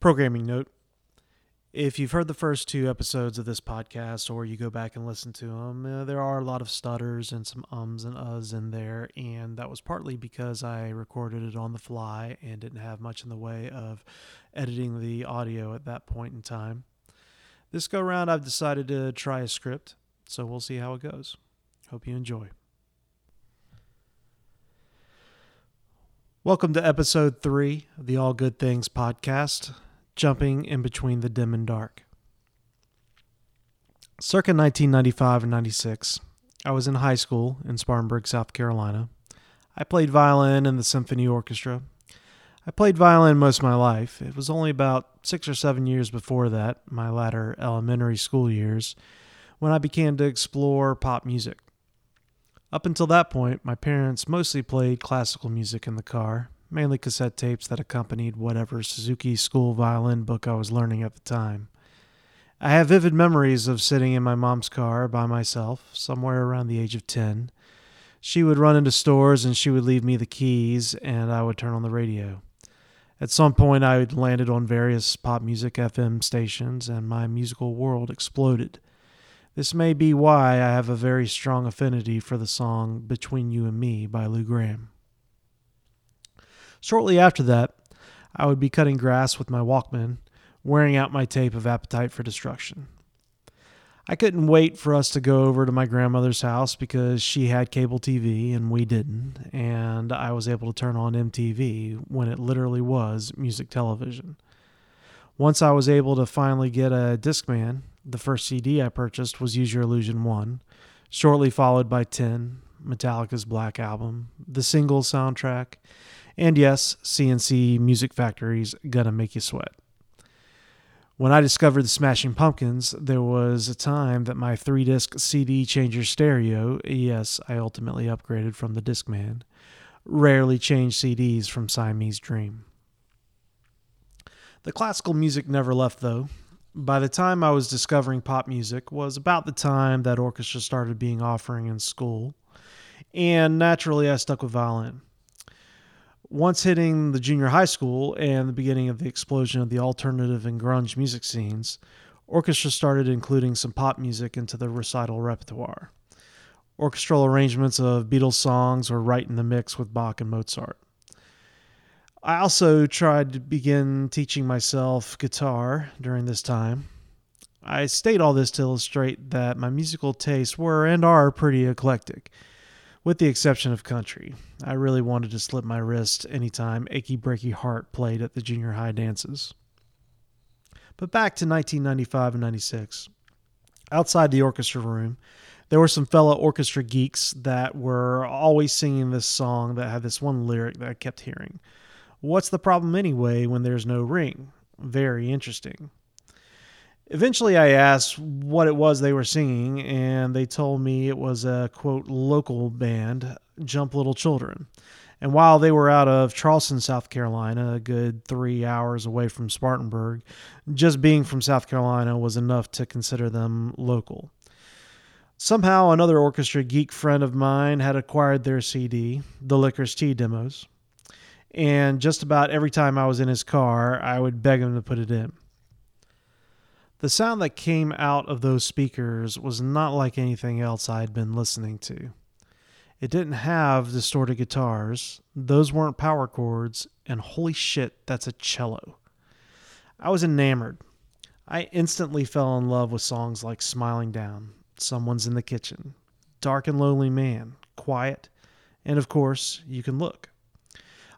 Programming note if you've heard the first two episodes of this podcast or you go back and listen to them, uh, there are a lot of stutters and some ums and uhs in there. And that was partly because I recorded it on the fly and didn't have much in the way of editing the audio at that point in time. This go round, I've decided to try a script, so we'll see how it goes. Hope you enjoy. Welcome to episode three of the All Good Things podcast jumping in between the dim and dark. Circa 1995 and 96, I was in high school in Spartanburg, South Carolina. I played violin in the symphony orchestra. I played violin most of my life. It was only about six or seven years before that, my latter elementary school years, when I began to explore pop music. Up until that point, my parents mostly played classical music in the car, mainly cassette tapes that accompanied whatever Suzuki school violin book I was learning at the time. I have vivid memories of sitting in my mom's car by myself, somewhere around the age of 10. She would run into stores and she would leave me the keys, and I would turn on the radio. At some point, I landed on various pop music FM stations, and my musical world exploded. This may be why I have a very strong affinity for the song Between You and Me by Lou Gramm. Shortly after that, I would be cutting grass with my Walkman, wearing out my tape of Appetite for Destruction. I couldn't wait for us to go over to my grandmother's house because she had cable TV and we didn't, and I was able to turn on MTV when it literally was music television. Once I was able to finally get a Discman, the first CD I purchased was Use Your Illusion 1, shortly followed by 10, Metallica's Black Album, the single soundtrack, and yes, C+C Music Factory's Gonna Make You Sweat. When I discovered the Smashing Pumpkins, there was a time that my three disc CD changer stereo, yes, I ultimately upgraded from the Discman, rarely changed CDs from Siamese Dream. The classical music never left, though. By the time I was discovering pop music was about the time that orchestra started being offering in school, and naturally I stuck with violin. Once hitting the junior high school and the beginning of the explosion of the alternative and grunge music scenes, orchestra started including some pop music into the recital repertoire. Orchestral arrangements of Beatles songs were right in the mix with Bach and Mozart. I also tried to begin teaching myself guitar during this time. I state all this to illustrate that my musical tastes were and are pretty eclectic with the exception of country. I really wanted to slip my wrist anytime Achy Breaky Heart played at the junior high dances. But back to 1995 and 96. Outside the orchestra room, there were some fellow orchestra geeks that were always singing this song that had this one lyric that I kept hearing. What's the problem anyway when there's no ring? Very interesting. Eventually, I asked what it was they were singing, and they told me it was a quote local band, Jump Little Children. And while they were out of Charleston, South Carolina, a good three hours away from Spartanburg, just being from South Carolina was enough to consider them local. Somehow, another orchestra geek friend of mine had acquired their CD, The Licorice Tea Demos, and just about every time I was in his car, I would beg him to put it in. The sound that came out of those speakers was not like anything else I had been listening to. It didn't have distorted guitars, those weren't power chords, and holy shit, that's a cello. I was enamored. I instantly fell in love with songs like Smiling Down, Someone's in the Kitchen, Dark and Lonely Man, Quiet, and of course, You Can Look.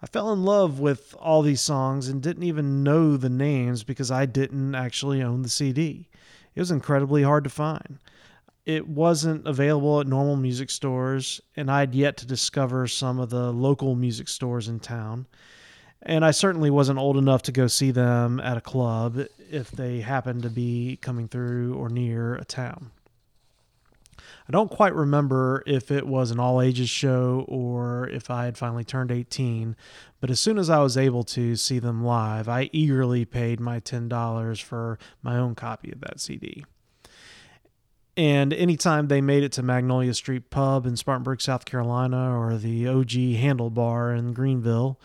I fell in love with all these songs and didn't even know the names because I didn't actually own the CD. It was incredibly hard to find. It wasn't available at normal music stores, and I'd yet to discover some of the local music stores in town. And I certainly wasn't old enough to go see them at a club if they happened to be coming through or near a town. I don't quite remember if it was an all ages show or if I had finally turned 18, but as soon as I was able to see them live, I eagerly paid my $10 for my own copy of that CD. And anytime they made it to Magnolia Street Pub in Spartanburg, South Carolina, or the OG Handlebar in Greenville,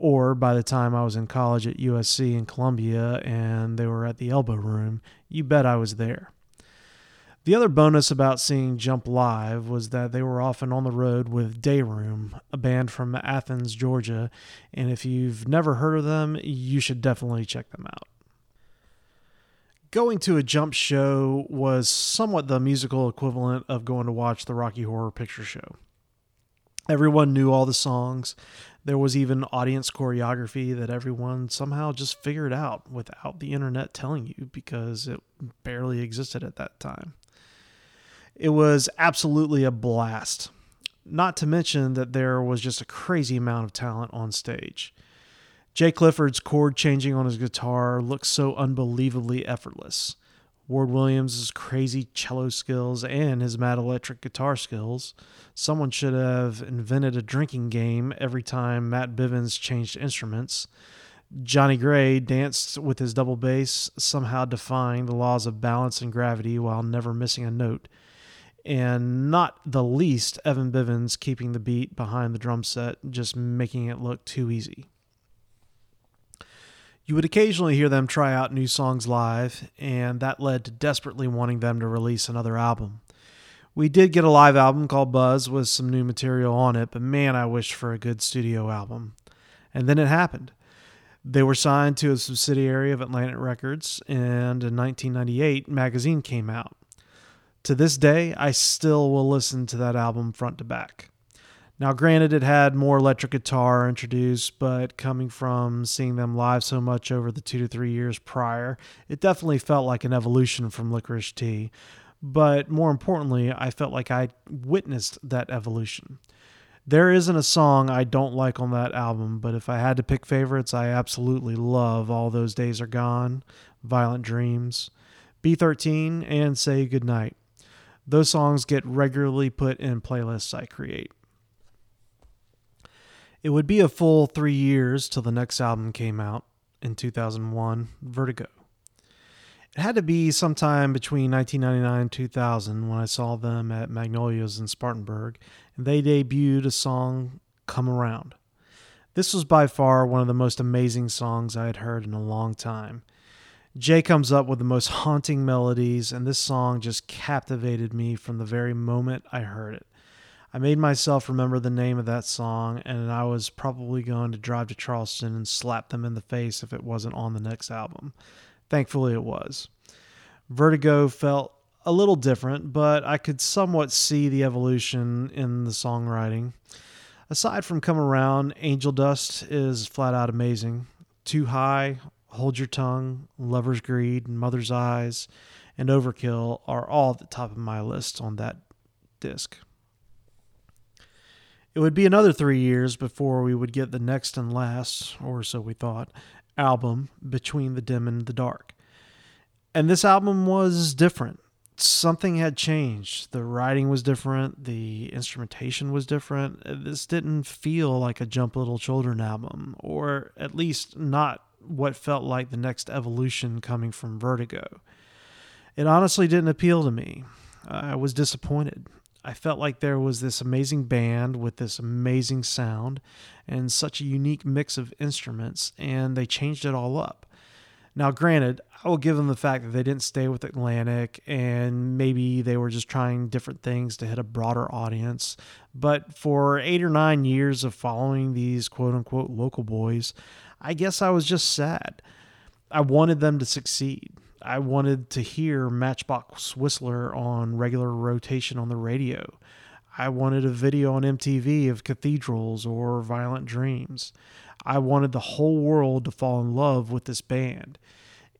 Or by the time I was in college at USC in Columbia and they were at the Elbow Room, you bet I was there. The other bonus about seeing Jump live was that they were often on the road with Dayroom, a band from Athens, Georgia, and if you've never heard of them, you should definitely check them out. Going to a Jump show was somewhat the musical equivalent of going to watch the Rocky Horror Picture Show. Everyone knew all the songs. There was even audience choreography that everyone somehow just figured out without the internet telling you because it barely existed at that time. It was absolutely a blast. Not to mention that there was just a crazy amount of talent on stage. Jay Clifford's chord changing on his guitar looks so unbelievably effortless. Ward Williams' crazy cello skills and his mad electric guitar skills. Someone should have invented a drinking game every time Matt Bivins changed instruments. Johnny Gray danced with his double bass, somehow defying the laws of balance and gravity while never missing a note and not the least Evan Bivins keeping the beat behind the drum set, just making it look too easy. You would occasionally hear them try out new songs live, and that led to desperately wanting them to release another album. We did get a live album called Buzz with some new material on it, but man, I wished for a good studio album. And then it happened. They were signed to a subsidiary of Atlantic Records, and in 1998, Magazine came out. To this day, I still will listen to that album front to back. Now, granted, it had more electric guitar introduced, but coming from seeing them live so much over the two to three years prior, it definitely felt like an evolution from Licorice Tea. But more importantly, I felt like I witnessed that evolution. There isn't a song I don't like on that album, but if I had to pick favorites, I absolutely love All Those Days Are Gone, Violent Dreams, B13, and Say Goodnight. Those songs get regularly put in playlists I create. It would be a full three years till the next album came out in 2001, Vertigo. It had to be sometime between 1999 and 2000 when I saw them at Magnolias in Spartanburg, and they debuted a song, Come Around. This was by far one of the most amazing songs I had heard in a long time. Jay comes up with the most haunting melodies, and this song just captivated me from the very moment I heard it. I made myself remember the name of that song, and I was probably going to drive to Charleston and slap them in the face if it wasn't on the next album. Thankfully, it was. Vertigo felt a little different, but I could somewhat see the evolution in the songwriting. Aside from Come Around, Angel Dust is flat out amazing. Too High, Hold Your Tongue, Lover's Greed, Mother's Eyes, and Overkill are all at the top of my list on that disc. It would be another three years before we would get the next and last, or so we thought, album, Between the Dim and the Dark. And this album was different. Something had changed. The writing was different. The instrumentation was different. This didn't feel like a Jump Little Children album, or at least not what felt like the next evolution coming from Vertigo. It honestly didn't appeal to me. I was disappointed. I felt like there was this amazing band with this amazing sound and such a unique mix of instruments, and they changed it all up. Now, granted, I will give them the fact that they didn't stay with Atlantic and maybe they were just trying different things to hit a broader audience. But for eight or nine years of following these quote unquote local boys, I guess I was just sad. I wanted them to succeed. I wanted to hear Matchbox Whistler on regular rotation on the radio. I wanted a video on MTV of cathedrals or violent dreams. I wanted the whole world to fall in love with this band.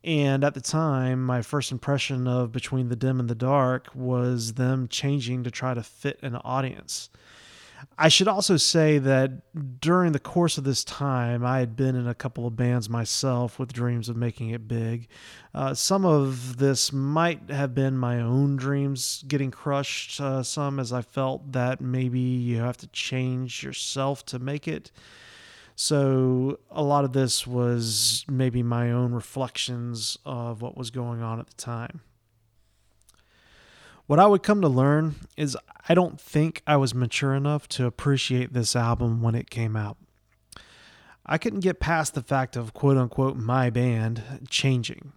And at the time, my first impression of Between the Dim and the Dark was them changing to try to fit an audience. I should also say that during the course of this time, I had been in a couple of bands myself with dreams of making it big. Uh, some of this might have been my own dreams getting crushed, uh, some as I felt that maybe you have to change yourself to make it. So a lot of this was maybe my own reflections of what was going on at the time. What I would come to learn is I don't think I was mature enough to appreciate this album when it came out. I couldn't get past the fact of quote unquote my band changing.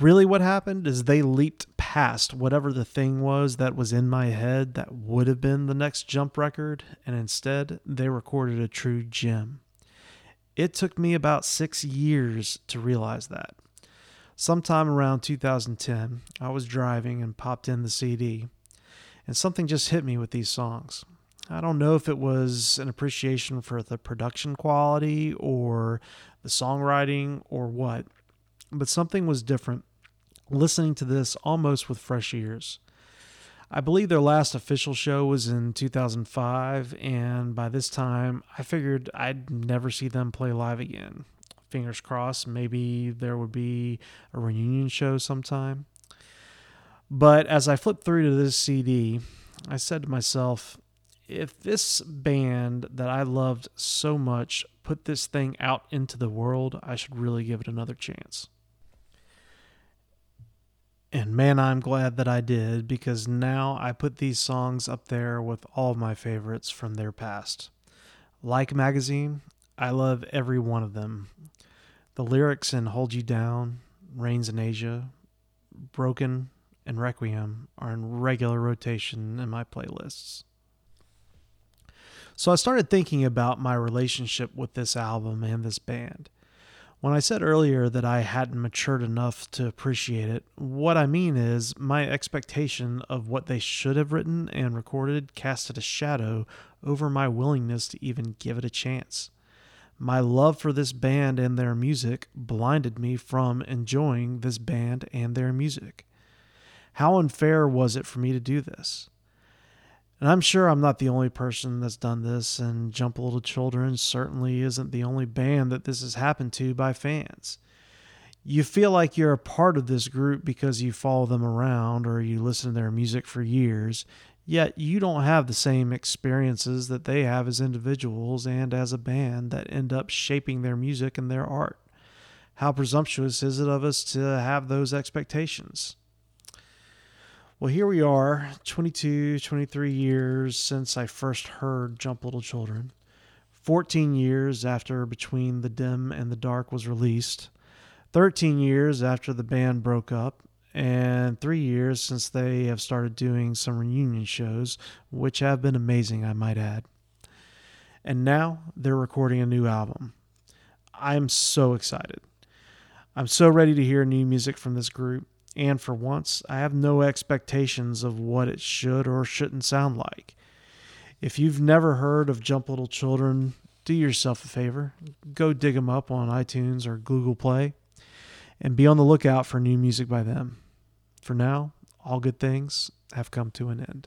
Really, what happened is they leaped past whatever the thing was that was in my head that would have been the next jump record, and instead they recorded a true gem. It took me about six years to realize that. Sometime around 2010, I was driving and popped in the CD, and something just hit me with these songs. I don't know if it was an appreciation for the production quality or the songwriting or what, but something was different listening to this almost with fresh ears. I believe their last official show was in 2005, and by this time, I figured I'd never see them play live again. Fingers crossed, maybe there would be a reunion show sometime. But as I flipped through to this CD, I said to myself, if this band that I loved so much put this thing out into the world, I should really give it another chance. And man, I'm glad that I did because now I put these songs up there with all my favorites from their past. Like Magazine, I love every one of them. The lyrics in Hold You Down, Rains in Asia, Broken, and Requiem are in regular rotation in my playlists. So I started thinking about my relationship with this album and this band. When I said earlier that I hadn't matured enough to appreciate it, what I mean is my expectation of what they should have written and recorded casted a shadow over my willingness to even give it a chance. My love for this band and their music blinded me from enjoying this band and their music. How unfair was it for me to do this? And I'm sure I'm not the only person that's done this, and Jump Little Children certainly isn't the only band that this has happened to by fans. You feel like you're a part of this group because you follow them around or you listen to their music for years, yet you don't have the same experiences that they have as individuals and as a band that end up shaping their music and their art. How presumptuous is it of us to have those expectations? Well, here we are, 22, 23 years since I first heard Jump Little Children. 14 years after Between the Dim and the Dark was released. 13 years after the band broke up. And three years since they have started doing some reunion shows, which have been amazing, I might add. And now they're recording a new album. I'm so excited. I'm so ready to hear new music from this group and for once, I have no expectations of what it should or shouldn't sound like. If you've never heard of Jump Little Children, do yourself a favor. Go dig them up on iTunes or Google Play and be on the lookout for new music by them. For now, all good things have come to an end.